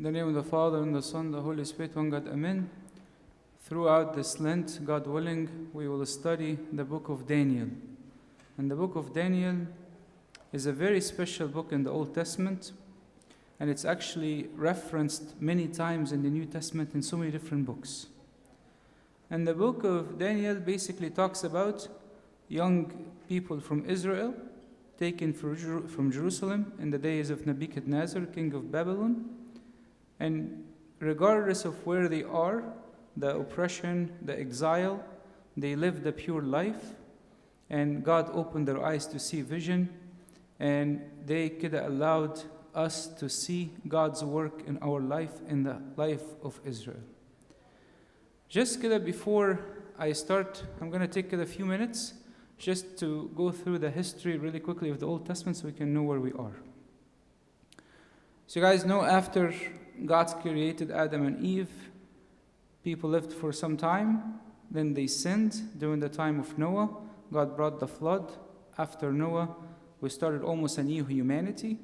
In the name of the Father, and the Son, and the Holy Spirit, one God, Amen. Throughout this Lent, God willing, we will study the book of Daniel. And the book of Daniel is a very special book in the Old Testament, and it's actually referenced many times in the New Testament in so many different books. And the book of Daniel basically talks about young people from Israel taken from Jerusalem in the days of Nebuchadnezzar, king of Babylon. And regardless of where they are, the oppression, the exile, they lived the pure life. And God opened their eyes to see vision, and they could have allowed us to see God's work in our life, in the life of Israel. Just before I start, I'm going to take a few minutes just to go through the history really quickly of the Old Testament so we can know where we are. So, you guys know after God's created Adam and Eve, people lived for some time, then they sinned during the time of Noah. God brought the flood. After Noah, we started almost a new humanity,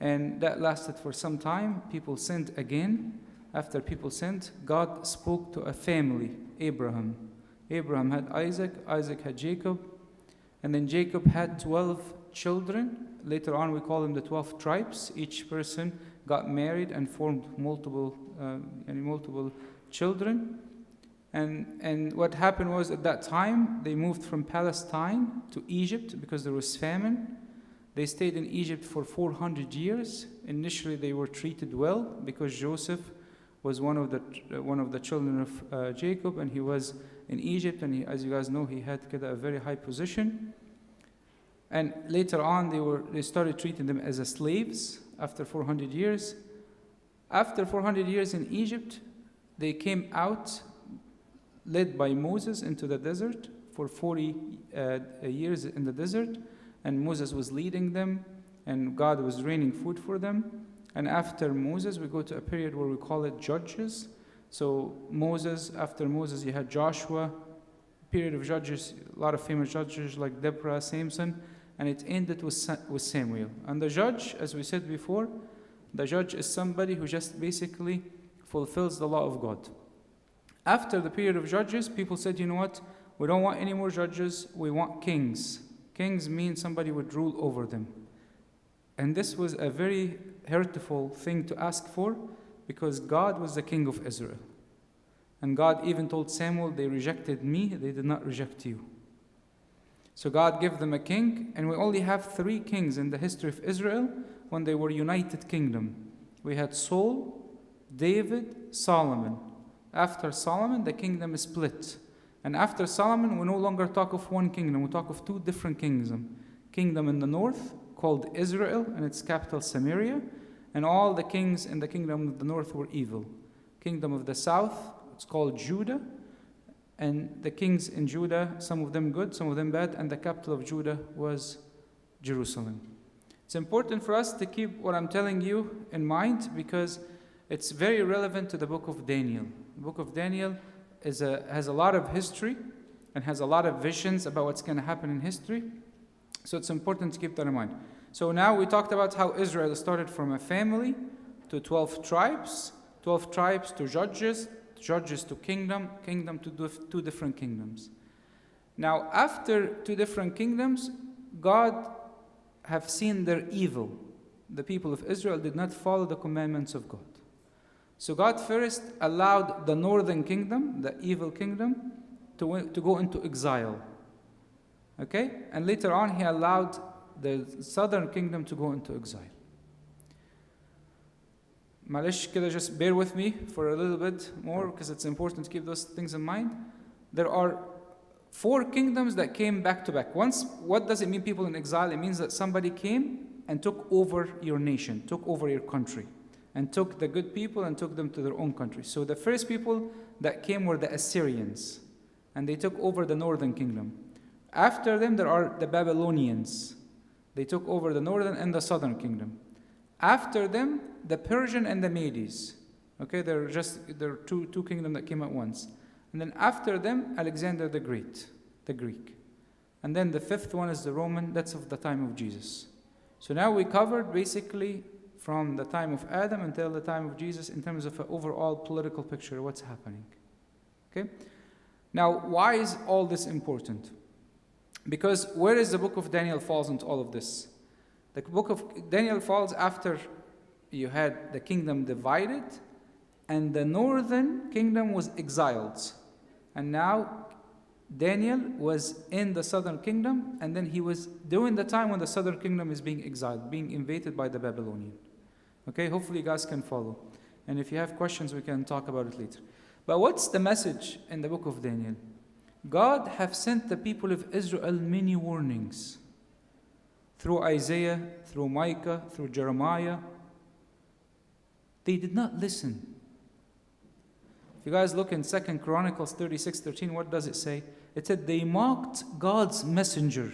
and that lasted for some time. People sinned again. After people sinned, God spoke to a family, Abraham. Abraham had Isaac, Isaac had Jacob, and then Jacob had 12 children. Later on, we call them the 12 tribes. Each person got married and formed multiple, uh, and multiple children. And, and what happened was at that time, they moved from Palestine to Egypt because there was famine. They stayed in Egypt for 400 years. Initially, they were treated well because Joseph was one of the, uh, one of the children of uh, Jacob and he was in Egypt. And he, as you guys know, he had a very high position. And later on, they, were, they started treating them as slaves after 400 years. After 400 years in Egypt, they came out led by Moses into the desert for 40 uh, years in the desert, and Moses was leading them, and God was raining food for them. And after Moses, we go to a period where we call it Judges. So Moses, after Moses, you had Joshua, period of judges, a lot of famous judges like Deborah, Samson, and it ended with, with Samuel. And the judge, as we said before, the judge is somebody who just basically fulfills the law of God. After the period of judges, people said, you know what? We don't want any more judges, we want kings. Kings mean somebody would rule over them. And this was a very hurtful thing to ask for because God was the king of Israel. And God even told Samuel, They rejected me, they did not reject you. So God gave them a king, and we only have three kings in the history of Israel when they were united kingdom. We had Saul, David, Solomon. After Solomon, the kingdom is split. And after Solomon, we no longer talk of one kingdom, we talk of two different kingdoms. Kingdom in the north, called Israel, and its capital Samaria, and all the kings in the kingdom of the north were evil. Kingdom of the south, it's called Judah, and the kings in Judah, some of them good, some of them bad, and the capital of Judah was Jerusalem. It's important for us to keep what I'm telling you in mind because it's very relevant to the book of Daniel. The book of Daniel is a, has a lot of history and has a lot of visions about what's going to happen in history. So it's important to keep that in mind. So now we talked about how Israel started from a family to 12 tribes, 12 tribes to judges, judges to kingdom, kingdom to two different kingdoms. Now, after two different kingdoms, God have seen their evil. The people of Israel did not follow the commandments of God. So God first allowed the northern kingdom, the evil kingdom, to, to go into exile. Okay? And later on, he allowed the southern kingdom to go into exile. Malish i just bear with me for a little bit more because it's important to keep those things in mind. There are four kingdoms that came back to back. Once, what does it mean, people in exile? It means that somebody came and took over your nation, took over your country, and took the good people and took them to their own country. So the first people that came were the Assyrians, and they took over the northern kingdom. After them, there are the Babylonians. They took over the northern and the southern kingdom. After them, the Persian and the Medes. Okay, they're just there are two two kingdoms that came at once. And then after them, Alexander the Great, the Greek. And then the fifth one is the Roman, that's of the time of Jesus. So now we covered basically from the time of Adam until the time of Jesus in terms of an overall political picture what's happening. Okay? Now, why is all this important? Because where is the book of Daniel falls into all of this? The book of Daniel falls after you had the kingdom divided and the northern kingdom was exiled. And now Daniel was in the southern kingdom, and then he was during the time when the southern kingdom is being exiled, being invaded by the Babylonian. Okay, hopefully you guys can follow. And if you have questions, we can talk about it later. But what's the message in the book of Daniel? God have sent the people of Israel many warnings through Isaiah, through Micah, through Jeremiah. They did not listen. If you guys look in Second Chronicles 36 13, what does it say? It said, They mocked God's messenger,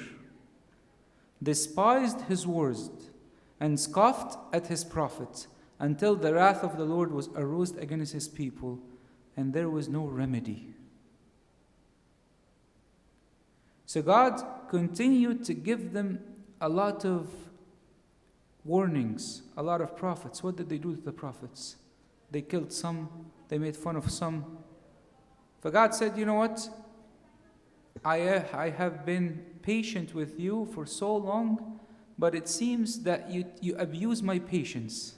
despised his words, and scoffed at his prophets, until the wrath of the Lord was aroused against his people, and there was no remedy. So God continued to give them a lot of warnings, a lot of prophets. What did they do to the prophets? They killed some, they made fun of some. For God said, You know what? I, uh, I have been patient with you for so long, but it seems that you, you abuse my patience.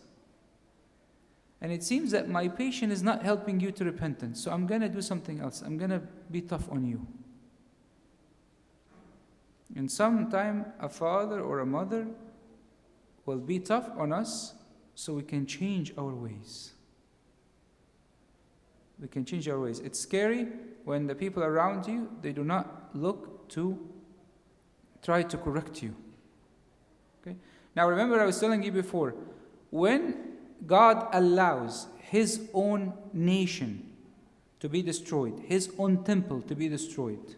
And it seems that my patience is not helping you to repentance. So I'm going to do something else. I'm going to be tough on you. And sometime a father or a mother will be tough on us so we can change our ways we can change our ways. It's scary when the people around you they do not look to try to correct you. Okay? Now remember I was telling you before, when God allows his own nation to be destroyed, his own temple to be destroyed,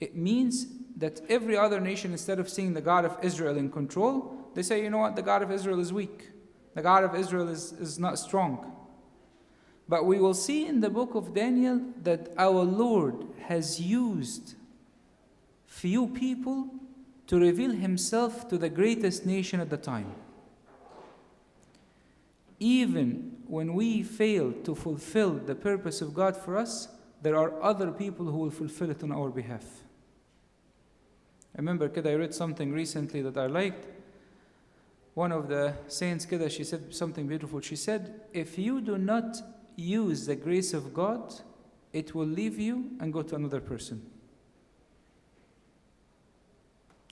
it means that every other nation, instead of seeing the God of Israel in control, they say, you know what, the God of Israel is weak. The God of Israel is, is not strong. But we will see in the book of Daniel that our Lord has used few people to reveal himself to the greatest nation at the time. Even when we fail to fulfill the purpose of God for us, there are other people who will fulfill it on our behalf. I remember kid, I read something recently that I liked. One of the saints, kid, she said something beautiful. She said, If you do not use the grace of God, it will leave you and go to another person.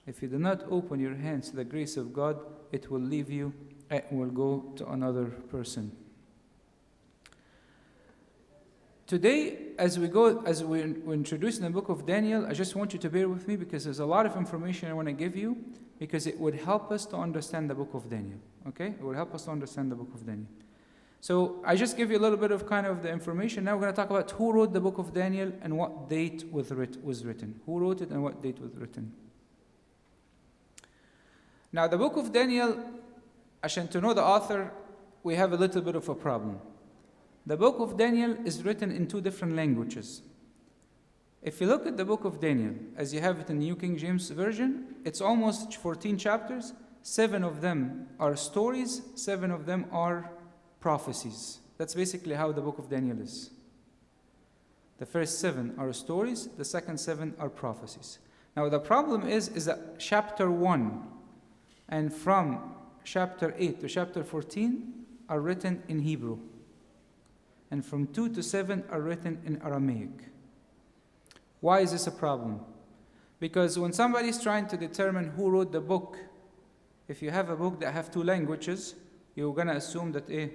If you do not open your hands to the grace of God, it will leave you and will go to another person. Today, as we go, as we, we introduce in the book of Daniel, I just want you to bear with me because there's a lot of information I want to give you because it would help us to understand the book of Daniel. Okay? It will help us to understand the book of Daniel. So I just give you a little bit of kind of the information. Now we're going to talk about who wrote the book of Daniel and what date was, writ- was written. Who wrote it and what date was written. Now the book of Daniel, عشان to know the author, we have a little bit of a problem. The book of Daniel is written in two different languages. If you look at the book of Daniel, as you have it in the New King James Version, it's almost 14 chapters. Seven of them are stories, seven of them are prophecies. That's basically how the book of Daniel is. The first seven are stories, the second seven are prophecies. Now the problem is is that chapter 1 and from chapter 8 to chapter 14 are written in Hebrew. And from 2 to 7 are written in Aramaic. Why is this a problem? Because when somebody is trying to determine who wrote the book, if you have a book that have two languages, you're going to assume that eh,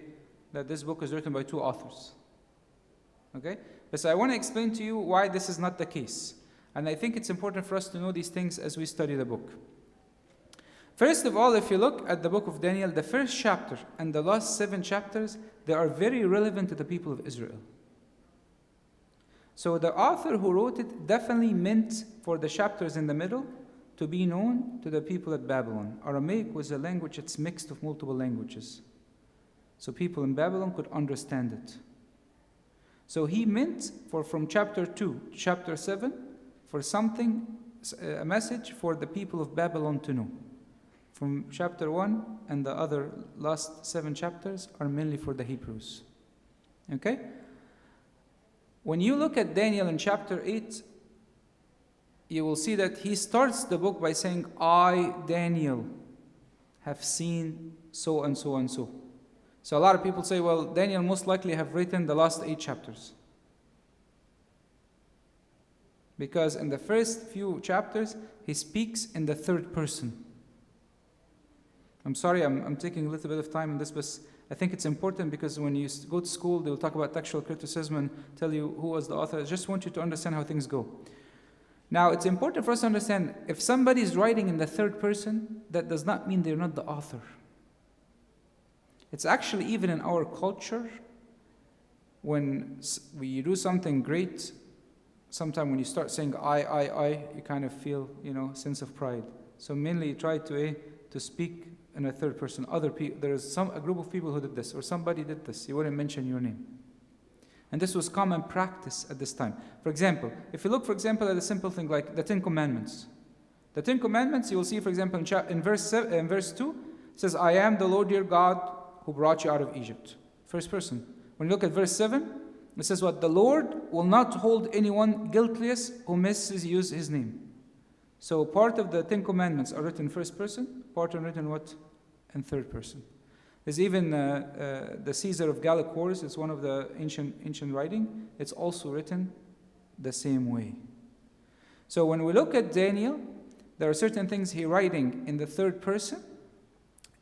that this book is written by two authors. Okay? But so I want to explain to you why this is not the case. And I think it's important for us to know these things as we study the book. First of all, if you look at the book of Daniel, the first chapter and the last seven chapters, they are very relevant to the people of Israel. So the author who wrote it definitely meant for the chapters in the middle to be known to the people at Babylon. Aramaic was a language that's mixed of multiple languages so people in Babylon could understand it. So he meant for from chapter 2 to chapter 7 for something, a message for the people of Babylon to know. From chapter 1 and the other last seven chapters are mainly for the Hebrews. Okay? When you look at Daniel in chapter 8, you will see that he starts the book by saying, I, Daniel, have seen so and so and so. So a lot of people say, well, Daniel most likely have written the last eight chapters. Because in the first few chapters, he speaks in the third person. I'm sorry, I'm, I'm taking a little bit of time on this, but I think it's important because when you go to school, they will talk about textual criticism and tell you who was the author. I just want you to understand how things go. Now, it's important for us to understand if somebody is writing in the third person, that does not mean they're not the author. It's actually even in our culture, when we do something great, sometimes when you start saying I, I, I, you kind of feel, you know, sense of pride. So mainly try to, eh, to speak in a third person. Other people, there is some, a group of people who did this, or somebody did this. You wouldn't mention your name. And this was common practice at this time. For example, if you look, for example, at a simple thing like the Ten Commandments. The Ten Commandments, you will see, for example, in, in, verse, seven, in verse 2, it says, I am the Lord your God who brought you out of Egypt. First person. When you look at verse 7, it says what? The Lord will not hold anyone guiltless who misses use his name. So part of the Ten Commandments are written first person, part are written what? In third person. There's even uh, uh, the Caesar of Gallic Wars, it's one of the ancient, ancient writing. It's also written the same way. So when we look at Daniel, there are certain things he writing in the third person.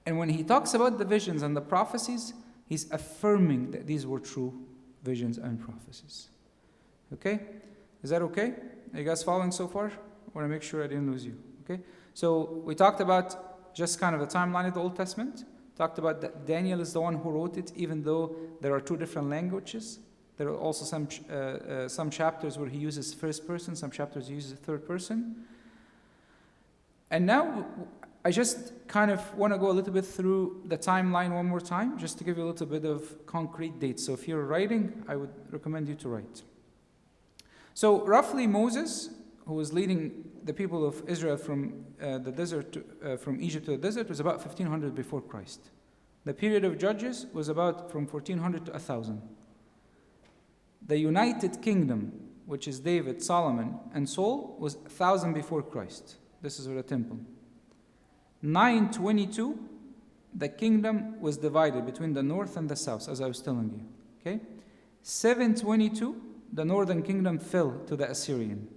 And when he talks about the visions and the prophecies, he's affirming that these were true visions and prophecies. Okay? Is that okay? Are you guys following so far? Want to make sure I didn't lose you. Okay? So we talked about just kind of the timeline of the Old Testament talked about that Daniel is the one who wrote it, even though there are two different languages. There are also some, uh, uh, some chapters where he uses first person, some chapters he uses third person. And now I just kind of want to go a little bit through the timeline one more time, just to give you a little bit of concrete dates. So if you're writing, I would recommend you to write. So roughly Moses, who was leading the people of Israel from uh, the desert, to, uh, from Egypt to the desert, was about 1500 before Christ. The period of Judges was about from 1400 to 1000. The United Kingdom, which is David, Solomon, and Saul, was 1000 before Christ. This is where the temple. 922, the kingdom was divided between the north and the south, as I was telling you. Okay? 722, the northern kingdom fell to the Assyrian.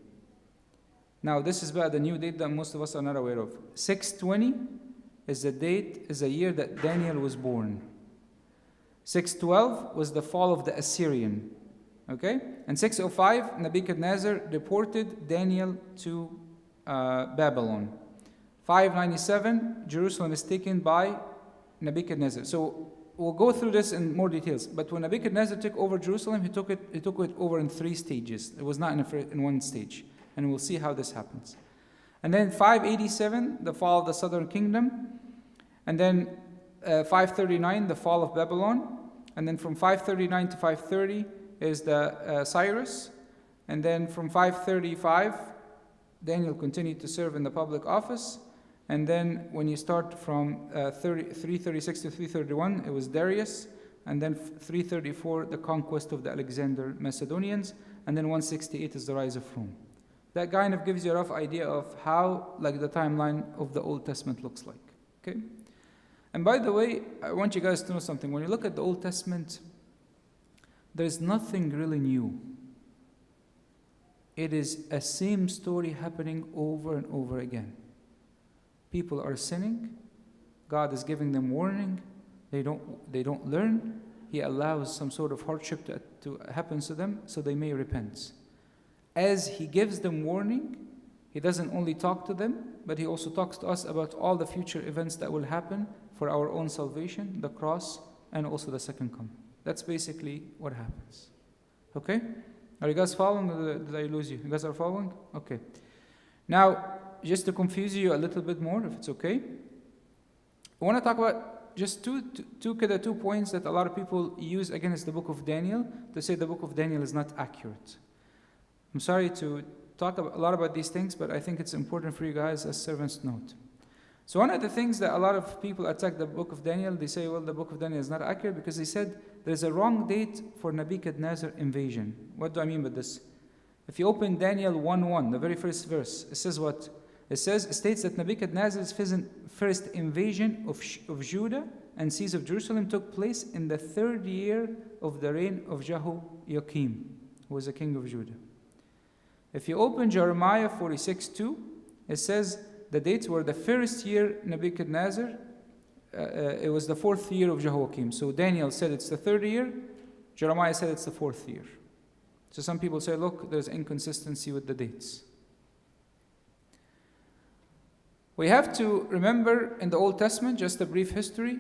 Now, this is about the new date that most of us are not aware of. 620 is the date, is the year that Daniel was born. 612 was the fall of the Assyrian. Okay? And 605, Nebuchadnezzar deported Daniel to uh, Babylon. 597, Jerusalem is taken by Nebuchadnezzar. So we'll go through this in more details. But when Nebuchadnezzar took over Jerusalem, he took it, he took it over in three stages. It was not in, a, in one stage and we'll see how this happens. And then 587, the fall of the southern kingdom. And then uh, 539, the fall of Babylon. And then from 539 to 530 is the uh, Cyrus. And then from 535, Daniel continued to serve in the public office. And then when you start from uh, 30, 336 to 331, it was Darius. And then 334, the conquest of the Alexander Macedonians. And then 168 is the rise of Rome. That kind of gives you a rough idea of how like the timeline of the Old Testament looks like. Okay? And by the way, I want you guys to know something. When you look at the Old Testament, there's nothing really new. It is a same story happening over and over again. People are sinning. God is giving them warning. They don't, they don't learn. He allows some sort of hardship to, to happen to them so they may repent as he gives them warning, he doesn't only talk to them, but he also talks to us about all the future events that will happen for our own salvation, the cross, and also the second coming. That's basically what happens. Okay? Are you guys following? Did I lose you? You guys are following? Okay. Now, just to confuse you a little bit more, if it's okay, I want to talk about just two, two, two, two points that a lot of people use against the book of Daniel to say the book of Daniel is not accurate. I'm sorry to talk a lot about these things, but I think it's important for you guys as servants to note. So one of the things that a lot of people attack the book of Daniel, they say, well, the book of Daniel is not accurate because they said there's a wrong date for Nebuchadnezzar invasion. What do I mean by this? If you open Daniel 1:1, the very first verse, it says what? It says it states that Nebuchadnezzar's first invasion of, of Judah and seas of Jerusalem took place in the third year of the reign of Jehoiakim, who was the king of Judah. If you open Jeremiah 46:2, it says the dates were the first year Nebuchadnezzar, uh, uh, it was the fourth year of Jehoiakim. So Daniel said it's the third year, Jeremiah said it's the fourth year. So some people say, look, there's inconsistency with the dates. We have to remember in the Old Testament, just a brief history,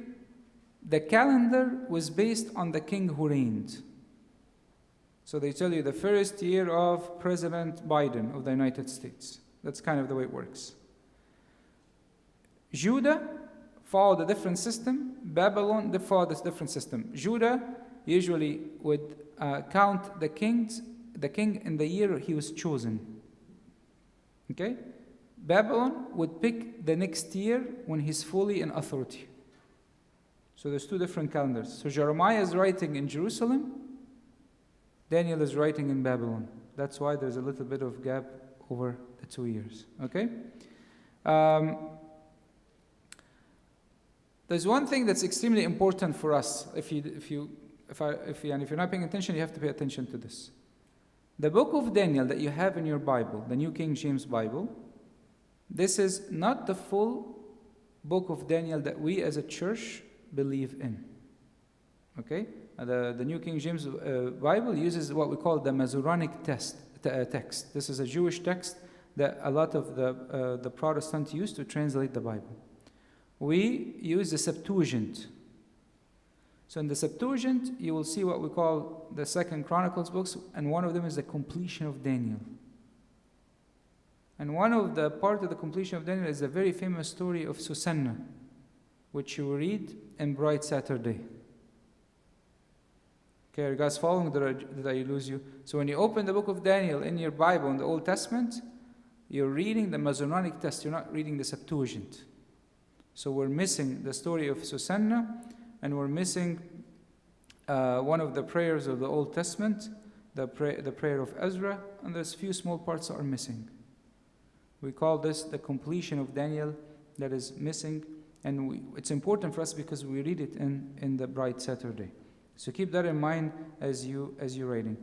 the calendar was based on the king who reigned. So they tell you the first year of President Biden of the United States. That's kind of the way it works. Judah followed a different system. Babylon they followed a different system. Judah usually would uh, count the kings, the king in the year he was chosen. Okay? Babylon would pick the next year when he's fully in authority. So there's two different calendars. So Jeremiah is writing in Jerusalem, Daniel is writing in Babylon. That's why there's a little bit of gap over the two years. Okay? Um, there's one thing that's extremely important for us. If you, if you, if I, if you, and if you're not paying attention, you have to pay attention to this. The book of Daniel that you have in your Bible, the New King James Bible, this is not the full book of Daniel that we as a church believe in. Okay? Uh, the, the New King James uh, Bible uses what we call the Masoretic test, uh, text. This is a Jewish text that a lot of the, uh, the Protestants use to translate the Bible we use the Septuagint. So in the Septuagint, you will see what we call the Second Chronicles books, and one of them is the completion of Daniel. And one of the part of the completion of Daniel is a very famous story of Susanna, which you will read in Bright Saturday. Okay, are you guys following? Did I, did I lose you? So when you open the book of Daniel in your Bible in the Old Testament, you're reading the Masoretic text. You're not reading the Septuagint. So we're missing the story of Susanna, and we're missing uh, one of the prayers of the Old Testament, the, pray- the prayer of Ezra, and there's few small parts that are missing. We call this the completion of Daniel that is missing, and we, it's important for us because we read it in, in the Bright Saturday. So keep that in mind as you as you're reading.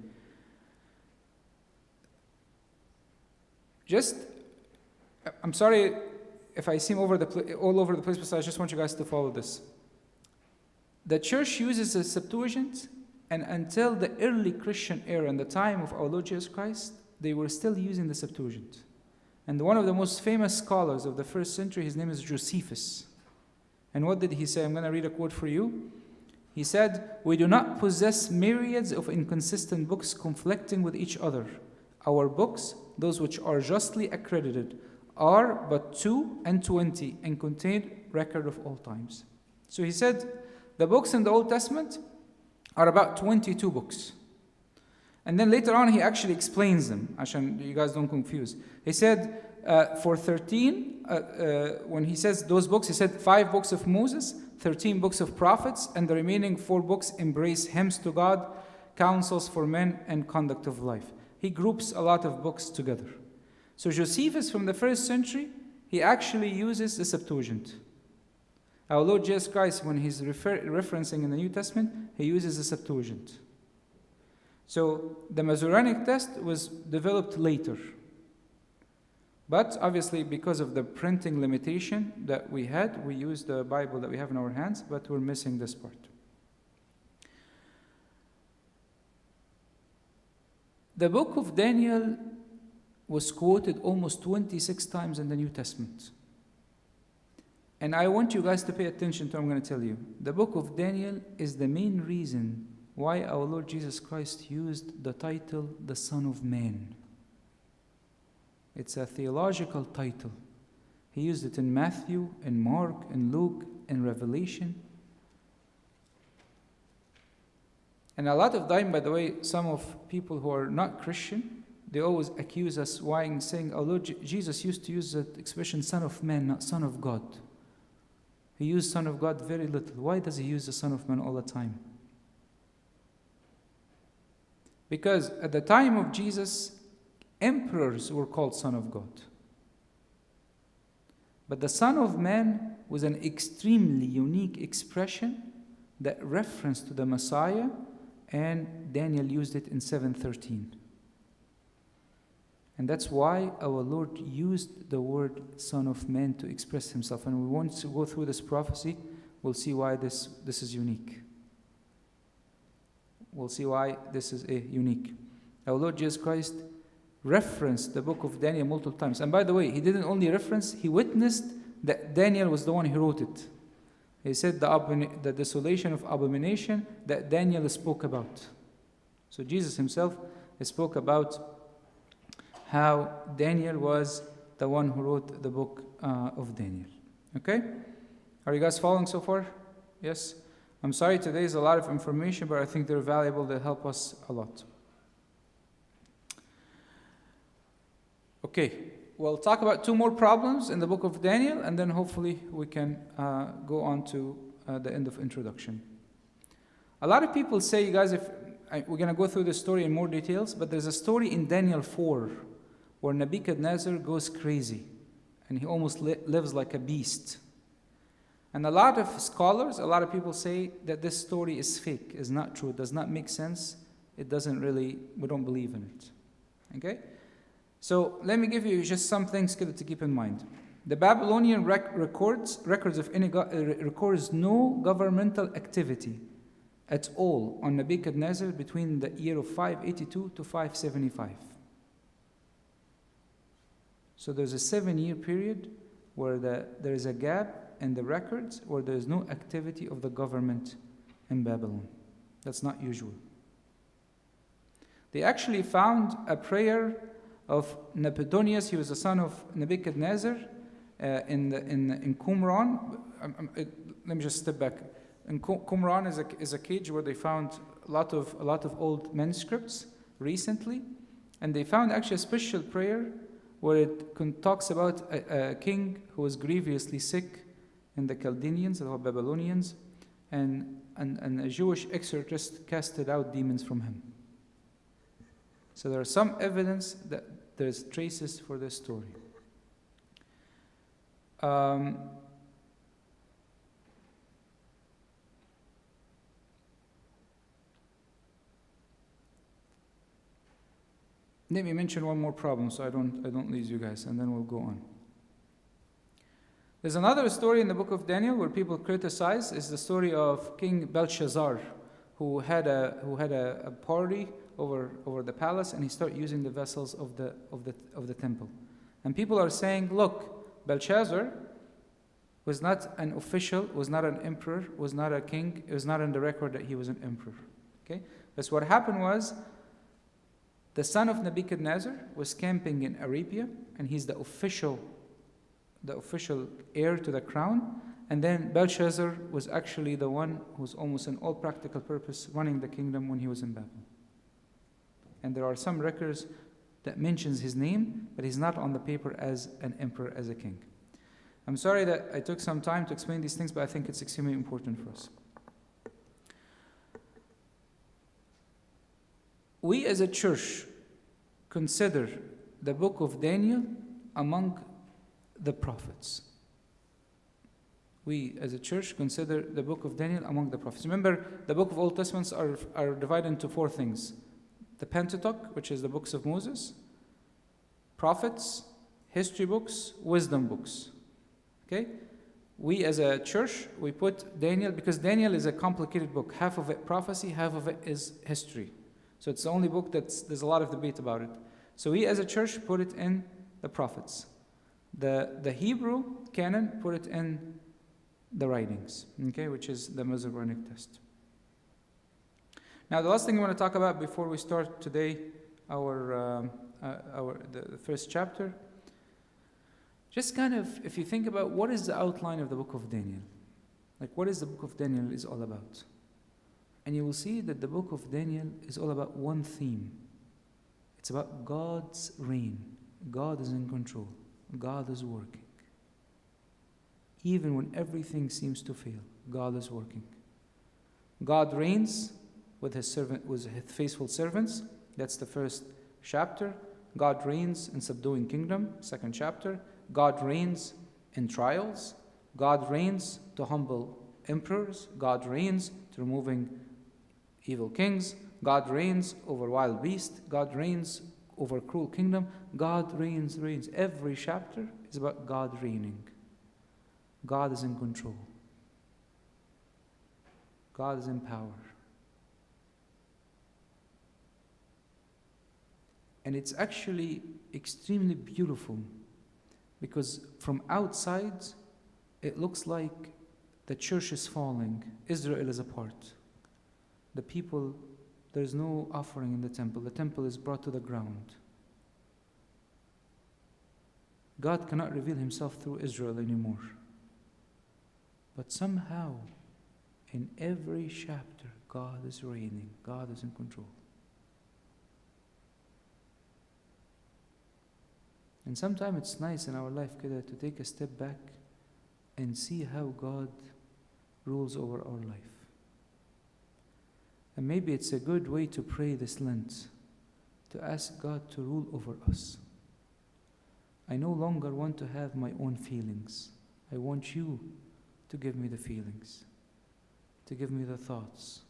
Just, I'm sorry if I seem over the all over the place, but I just want you guys to follow this. The church uses the Septuagint, and until the early Christian era, in the time of our Lord Jesus Christ, they were still using the Septuagint. And one of the most famous scholars of the first century, his name is Josephus. And what did he say? I'm going to read a quote for you. He said, We do not possess myriads of inconsistent books conflicting with each other. Our books, those which are justly accredited, are but two and twenty and contain record of all times. So he said the books in the Old Testament are about 22 books. And then later on, he actually explains them, Ashan, you guys don't confuse. He said, uh, for 13, uh, uh, when he says those books, he said five books of Moses, 13 books of prophets, and the remaining four books embrace hymns to God, counsels for men, and conduct of life. He groups a lot of books together. So Josephus from the first century, he actually uses the Septuagint. Our Lord Jesus Christ, when he's refer- referencing in the New Testament, he uses the Septuagint. So the Masoretic text was developed later. But obviously, because of the printing limitation that we had, we used the Bible that we have in our hands, but we're missing this part. The book of Daniel was quoted almost 26 times in the New Testament. And I want you guys to pay attention to what I'm going to tell you. The book of Daniel is the main reason why our Lord Jesus Christ used the title the Son of Man. It's a theological title. He used it in Matthew, in Mark, in Luke, in Revelation. And a lot of time, by the way, some of people who are not Christian, they always accuse us why saying, oh Lord, Jesus used to use the expression son of man, not son of God. He used Son of God very little. Why does he use the Son of Man all the time? Because at the time of Jesus, emperors were called Son of God. But the Son of Man was an extremely unique expression that referenced to the Messiah, and Daniel used it in 713. And that's why our Lord used the word Son of Man to express himself. And we want to go through this prophecy, we'll see why this, this is unique. We'll see why this is a unique. Our Lord Jesus Christ referenced the book of Daniel multiple times. And by the way, he didn't only reference, he witnessed that Daniel was the one who wrote it. He said the, the desolation of abomination that Daniel spoke about. So Jesus himself spoke about how Daniel was the one who wrote the book uh, of Daniel. Okay? Are you guys following so far? Yes? I'm sorry today is a lot of information, but I think they're valuable. They help us a lot. Okay, we'll talk about two more problems in the book of Daniel, and then hopefully we can uh, go on to uh, the end of introduction. A lot of people say, you guys, if I, we're going to go through the story in more details, but there's a story in Daniel 4 where Nebuchadnezzar goes crazy and he almost li- lives like a beast. And a lot of scholars, a lot of people say that this story is fake, is not true, it does not make sense. It doesn't really, we don't believe in it. Okay? So let me give you just some things to keep in mind. The Babylonian rec- records records of any go- uh, records no governmental activity at all on Nebuchadnezzar between the year of 582 to 575. So there's a seven year period where the, there is a gap in the records where there is no activity of the government in Babylon. That's not usual. They actually found a prayer of Nabonidus, he was the son of Nebuchadnezzar, uh, in, the, in, in Qumran. Um, um, it, let me just step back. In Qumran is a, is a cage where they found a lot, of, a lot of old manuscripts recently, and they found actually a special prayer where it talks about a, a, king who was grievously sick in the Chaldeans, the Babylonians, and, and, and a Jewish exorcist casted out demons from him. So there is some evidence that there's traces for this story. Um, Let me mention one more problem so I don't, I don't lose you guys, and then we'll go on. There's another story in the book of Daniel where people criticize is the story of King Belshazzar, who had a, who had a, a party over, over the palace and he started using the vessels of the, of, the, of the temple. And people are saying, look, Belshazzar was not an official, was not an emperor, was not a king, it was not in the record that he was an emperor. Okay? But what happened was the son of Nebuchadnezzar was camping in Arabia, and he's the official, the official heir to the crown. And then Belshazzar was actually the one who was almost in all practical purpose running the kingdom when he was in Babylon. And there are some records that mentions his name, but he's not on the paper as an emperor, as a king. I'm sorry that I took some time to explain these things, but I think it's extremely important for us. we as a church consider the book of Daniel among the prophets. We as a church consider the book of Daniel among the prophets. Remember, the book of Old Testaments are, are divided into four things the Pentateuch, which is the books of Moses, prophets, history books, wisdom books. Okay? We as a church, we put Daniel, because Daniel is a complicated book. Half of it prophecy, half of it is history. So it's the only book that there's a lot of debate about it. So we as a church put it in the prophets. The, the Hebrew canon put it in the writings, okay, which is the Masoretic test. Now, the last thing I want to talk about before we start today, our, um, uh, our the, the first chapter, just kind of, if you think about what is the outline of the book of Daniel, like what is the book of Daniel is all about, and you will see that the book of Daniel is all about one theme. It's about God's reign. God is in control. God is working. even when everything seems to fail, God is working. God reigns with his servant with his faithful servants. That's the first chapter. God reigns in subduing kingdom, second chapter. God reigns in trials. God reigns to humble emperors. God reigns to removing evil kings. God reigns over wild beasts. God reigns over cruel kingdom. God reigns, reigns. Every chapter is about God reigning. God is in control. God is in power. And it's actually extremely beautiful because from outside it looks like the church is falling, Israel is apart. The people, there's no offering in the temple, the temple is brought to the ground. God cannot reveal himself through Israel anymore. But somehow, in every chapter, God is reigning, God is in control. And sometimes it's nice in our life kidda, to take a step back and see how God rules over our life. And maybe it's a good way to pray this Lent, to ask God to rule over us. I no longer want to have my own feelings. I want you to give me the feelings, to give me the thoughts.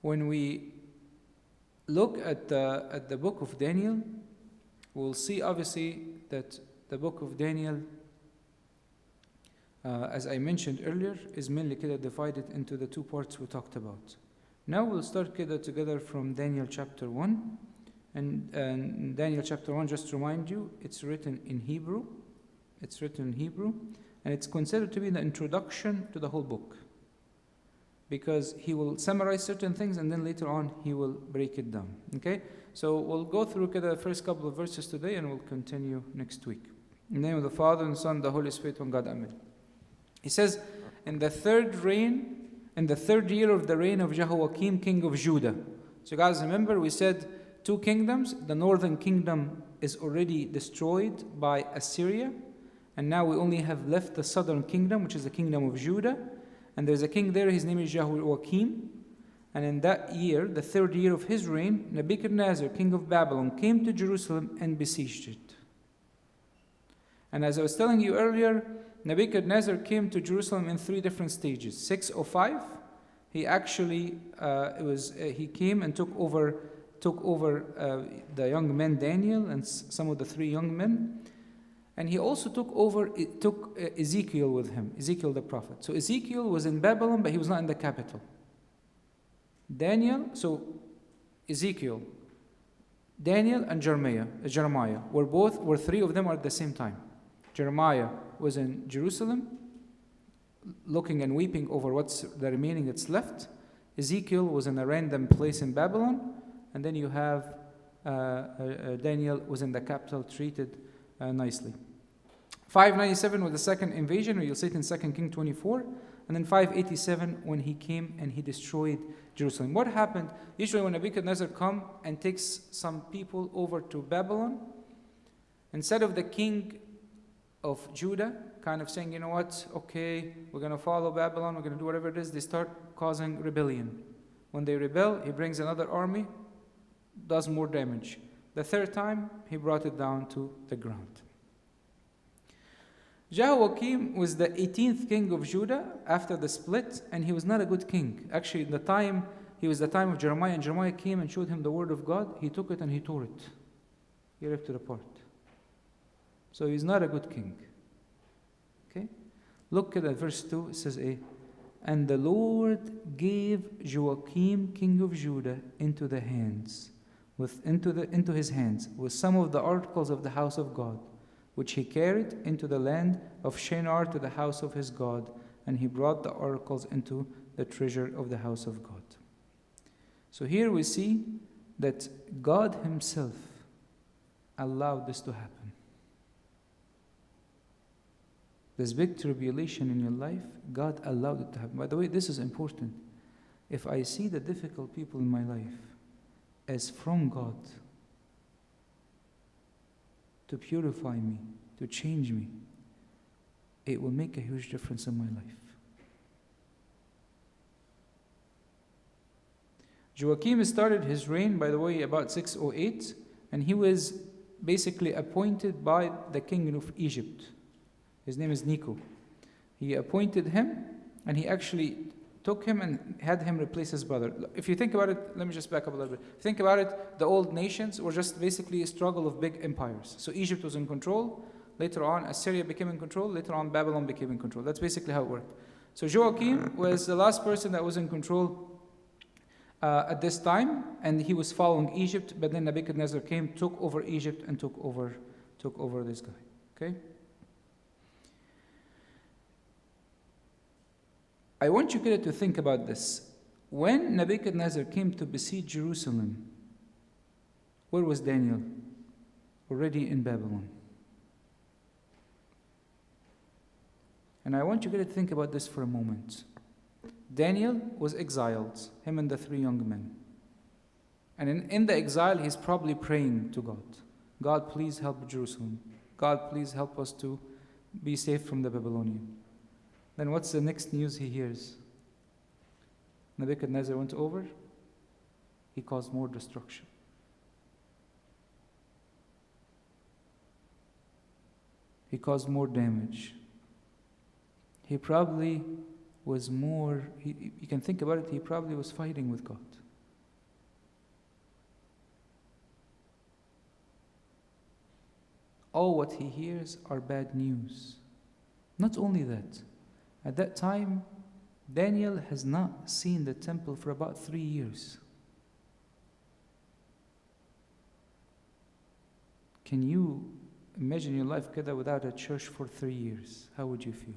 When we look at the, at the book of Daniel, we'll see obviously that the book of Daniel, uh, as I mentioned earlier, is mainly كده divided into the two parts we talked about. Now we'll start كده together from Daniel chapter 1. And, and Daniel chapter 1, just to remind you, it's written in Hebrew. It's written in Hebrew. And it's considered to be the introduction to the whole book. Because he will summarize certain things and then later on he will break it down. Okay? So we'll go through the first couple of verses today and we'll continue next week. In the name of the Father and the Son and the Holy Spirit, one God, Amen. He says, In the third reign, in the third year of the reign of Jehoiakim, king of Judah. So, guys, remember we said two kingdoms. The northern kingdom is already destroyed by Assyria, and now we only have left the southern kingdom, which is the kingdom of Judah. And there's a king there, his name is Jehoiakim. And in that year, the third year of his reign, Nebuchadnezzar, king of Babylon, came to Jerusalem and besieged it. And as I was telling you earlier, Nebuchadnezzar came to Jerusalem in three different stages. 605, he actually uh, it was uh, he came and took over took over uh, the young men Daniel and s- some of the three young men, and he also took over took Ezekiel with him, Ezekiel the prophet. So Ezekiel was in Babylon, but he was not in the capital. Daniel, so Ezekiel, Daniel and Jeremiah, uh, Jeremiah were both were three of them at the same time. Jeremiah was in Jerusalem, looking and weeping over what's the remaining that's left. Ezekiel was in a random place in Babylon, and then you have uh, uh, uh, Daniel was in the capital, treated uh, nicely. 597 was the second invasion, you'll see it in 2 King 24, and then 587 when he came and he destroyed Jerusalem. What happened? Usually, when Nebuchadnezzar come and takes some people over to Babylon, instead of the king of Judah kind of saying, you know what, okay, we're going to follow Babylon, we're going to do whatever it is, they start causing rebellion. When they rebel, he brings another army, does more damage. The third time, he brought it down to the ground. Jehoiakim was the 18th king of Judah after the split, and he was not a good king. Actually, in the time, he was the time of Jeremiah, and Jeremiah came and showed him the word of God. He took it and he tore it. He ripped it apart. So he's not a good king. Okay? Look at verse 2. It says. And the Lord gave Joachim, king of Judah, into the hands, with into the into his hands, with some of the articles of the house of God, which he carried into the land of Shinar to the house of his God, and he brought the oracles into the treasure of the house of God. So here we see that God Himself allowed this to happen. This big tribulation in your life, God allowed it to happen. By the way, this is important. If I see the difficult people in my life as from God, to purify me, to change me, it will make a huge difference in my life. Joachim started his reign, by the way, about 608, and he was basically appointed by the king of Egypt. His name is Necho. He appointed him, and he actually took him and had him replace his brother. If you think about it, let me just back up a little bit. Think about it, the old nations were just basically a struggle of big empires. So Egypt was in control. Later on, Assyria became in control. Later on, Babylon became in control. That's basically how it worked. So Joachim was the last person that was in control uh, at this time, and he was following Egypt. But then Nebuchadnezzar came, took over Egypt, and took over, took over this guy. Okay. I want you guys to think about this. When Nebuchadnezzar came to besiege Jerusalem, where was Daniel? Already in Babylon. And I want you guys to think about this for a moment. Daniel was exiled, him and the three young men. And in, in the exile, he's probably praying to God God, please help Jerusalem. God, please help us to be safe from the Babylonian. Then what's the next news he hears? Nebuchadnezzar went over, he caused more destruction. He caused more damage. He probably was more, he, you can think about it, he probably was fighting with God. All what he hears are bad news. Not only that, at that time, Daniel has not seen the temple for about three years. Can you imagine your life together without a church for three years? How would you feel?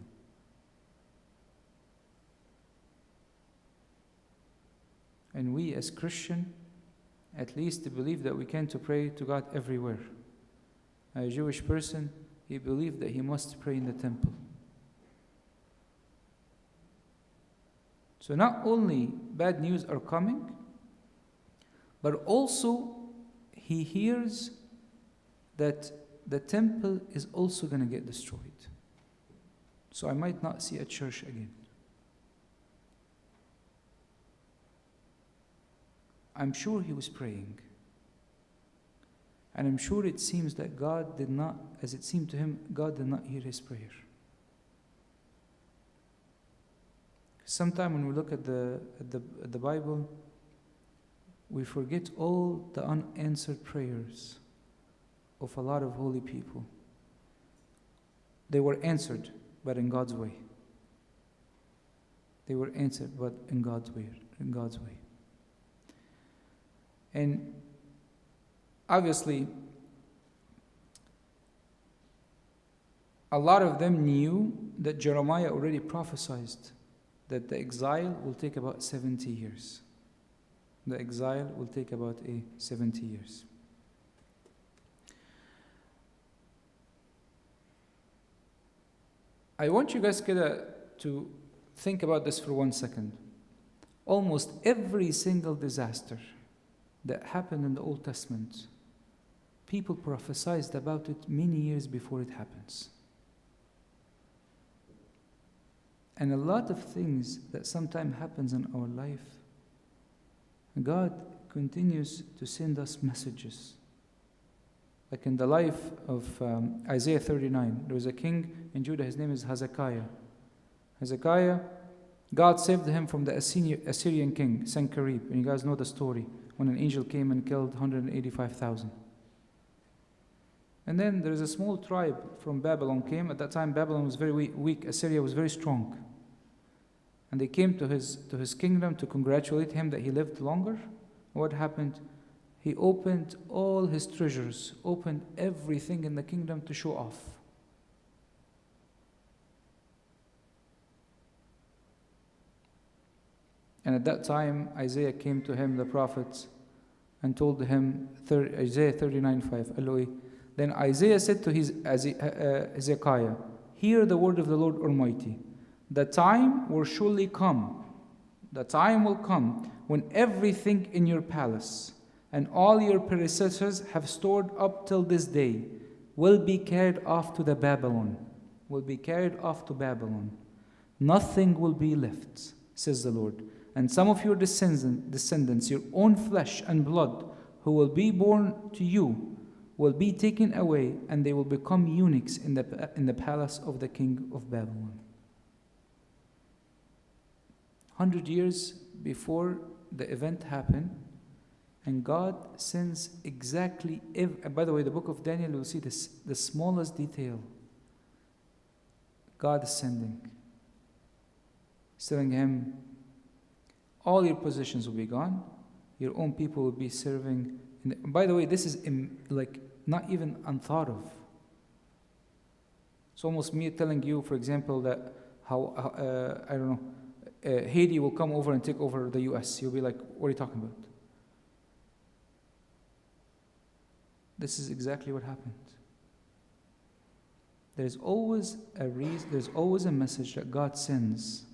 And we as Christian, at least believe that we can to pray to God everywhere. A Jewish person, he believed that he must pray in the temple. So not only bad news are coming, but also he hears that the temple is also going to get destroyed. So I might not see a church again. I'm sure he was praying. And I'm sure it seems that God did not, as it seemed to him, God did not hear his prayer. Sometimes when we look at the, at the, at the Bible, we forget all the unanswered prayers of a lot of holy people. They were answered, but in God's way. They were answered, but in God's way. In God's way. And obviously, a lot of them knew that Jeremiah already prophesied that the exile will take about 70 years. The exile will take about a 70 years. I want you guys to think about this for one second. Almost every single disaster that happened in the Old Testament, people prophesied about it many years before it happens. And a lot of things that sometimes happens in our life, God continues to send us messages. Like in the life of um, Isaiah 39, there was a king in Judah, his name is Hezekiah. Hezekiah, God saved him from the Assyrian king, Sennacherib. And you guys know the story when an angel came and killed 185,000. And then there is a small tribe from Babylon came. At that time, Babylon was very weak. Assyria was very strong. And they came to his, to his kingdom to congratulate him that he lived longer. What happened? He opened all his treasures, opened everything in the kingdom to show off. And at that time, Isaiah came to him, the prophet, and told him, Isaiah 39 5, Eloi. Then Isaiah said to his, uh, uh, Hezekiah, Hear the word of the Lord Almighty. The time will surely come. The time will come when everything in your palace and all your predecessors have stored up till this day will be carried off to the Babylon. Will be carried off to Babylon. Nothing will be left, says the Lord. And some of your descendants, your own flesh and blood, who will be born to you, will be taken away, and they will become eunuchs in the, in the palace of the king of Babylon. Hundred years before the event happened, and God sends exactly, by the way, the book of Daniel, you'll see this, the smallest detail. God is sending. Telling him, all your positions will be gone, your own people will be serving. The, by the way, this is Im, like not even unthought of. It's almost me telling you, for example, that how, uh, I don't know, uh, Haiti will come over and take over the US. You'll be like, what are you talking about? This is exactly what happened. There's always a reason, there's always a message that God sends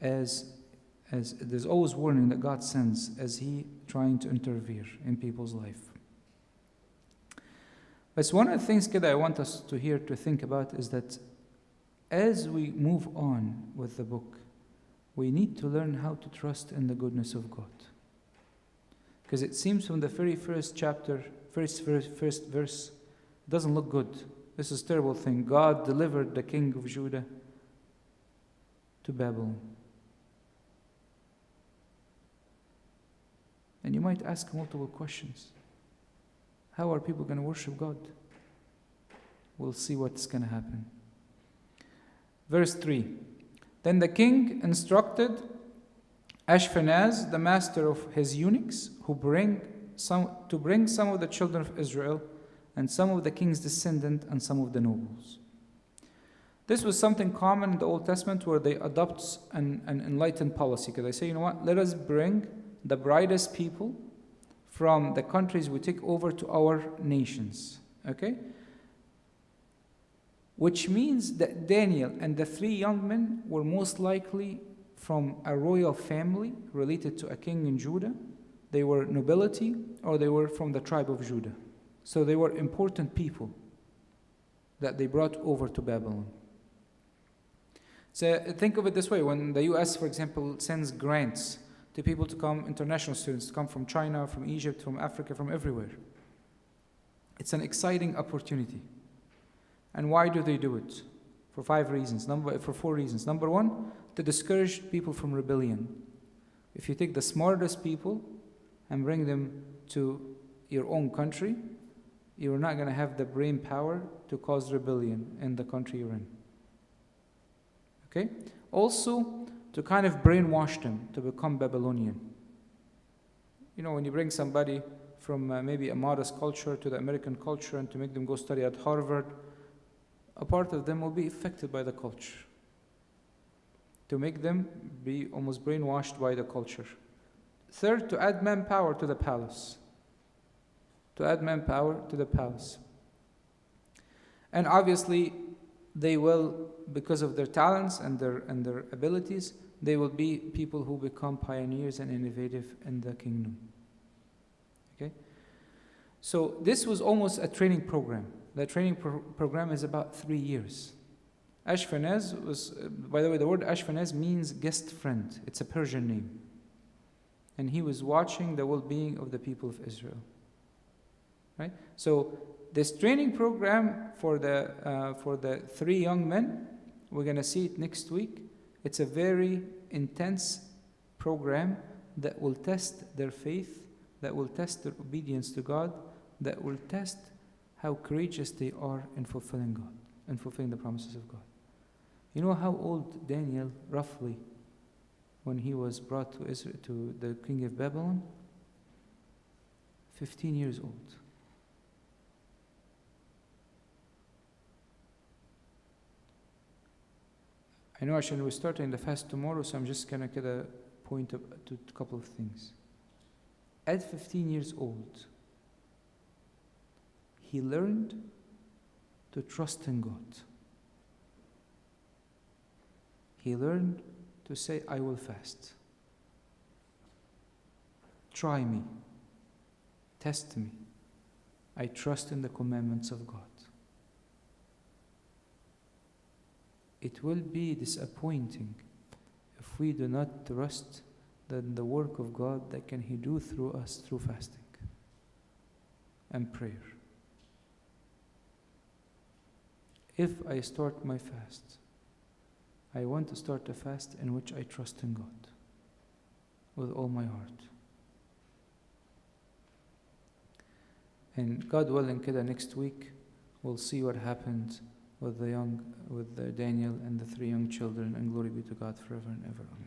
as as there's always warning that God sends as He trying to interfere in people's life. But one of the things that I want us to hear to think about is that as we move on with the book, we need to learn how to trust in the goodness of God. Because it seems from the very first chapter first verse, first verse doesn't look good. This is a terrible thing. God delivered the king of Judah to Babylon. And you might ask multiple questions. How are people going to worship God? We'll see what's going to happen. Verse 3 Then the king instructed Ashpenaz, the master of his eunuchs, who bring some, to bring some of the children of Israel and some of the king's descendant and some of the nobles. This was something common in the Old Testament where they adopt an, an enlightened policy because they say, you know what, let us bring the brightest people from the countries we take over to our nations. Okay? Which means that Daniel and the three young men were most likely from a royal family related to a king in Judah they were nobility or they were from the tribe of Judah. So they were important people that they brought over to Babylon. So think of it this way when the US, for example, sends grants to people to come, international students to come from China, from Egypt, from Africa, from everywhere. It's an exciting opportunity. And why do they do it? For five reasons. Number, for four reasons. Number one, to discourage people from rebellion. If you take the smartest people and bring them to your own country, you're not going to have the brain power to cause rebellion in the country you're in. Okay? Also, to kind of brainwash them to become Babylonian. You know, when you bring somebody from uh, maybe a modest culture to the American culture and to make them go study at Harvard, a part of them will be affected by the culture. To make them be almost brainwashed by the culture. Third, to add manpower to the palace. To add manpower to the palace. And obviously, they will, because of their talents and their, and their abilities, they will be people who become pioneers and innovative in the kingdom. Okay? So, this was almost a training program. The training pro- program is about three years. Ashpenaz was, uh, by the way, the word Ashpenaz means guest friend. It's a Persian name and he was watching the well being of the people of Israel. Right? So, this training program for the, uh, for the three young men, we're going to see it next week. It's a very intense program that will test their faith, that will test their obedience to God, that will test how courageous they are in fulfilling God, in fulfilling the promises of God. You know how old Daniel roughly when he was brought to, Israel, to the king of Babylon? 15 years old. Know actually we're starting the fast tomorrow, so I'm just to get a point to a couple of things. At 15 years old, he learned to trust in God. He learned to say, I will fast. Try me. Test me. I trust in the commandments of God. It will be disappointing if we do not trust that the work of God that can He do through us through fasting and prayer. If I start my fast, I want to start a fast in which I trust in God with all my heart. And God willing, kidda, next week we'll see what happens with the young, with Daniel and the three young children, and glory be to God forever and ever. Amen.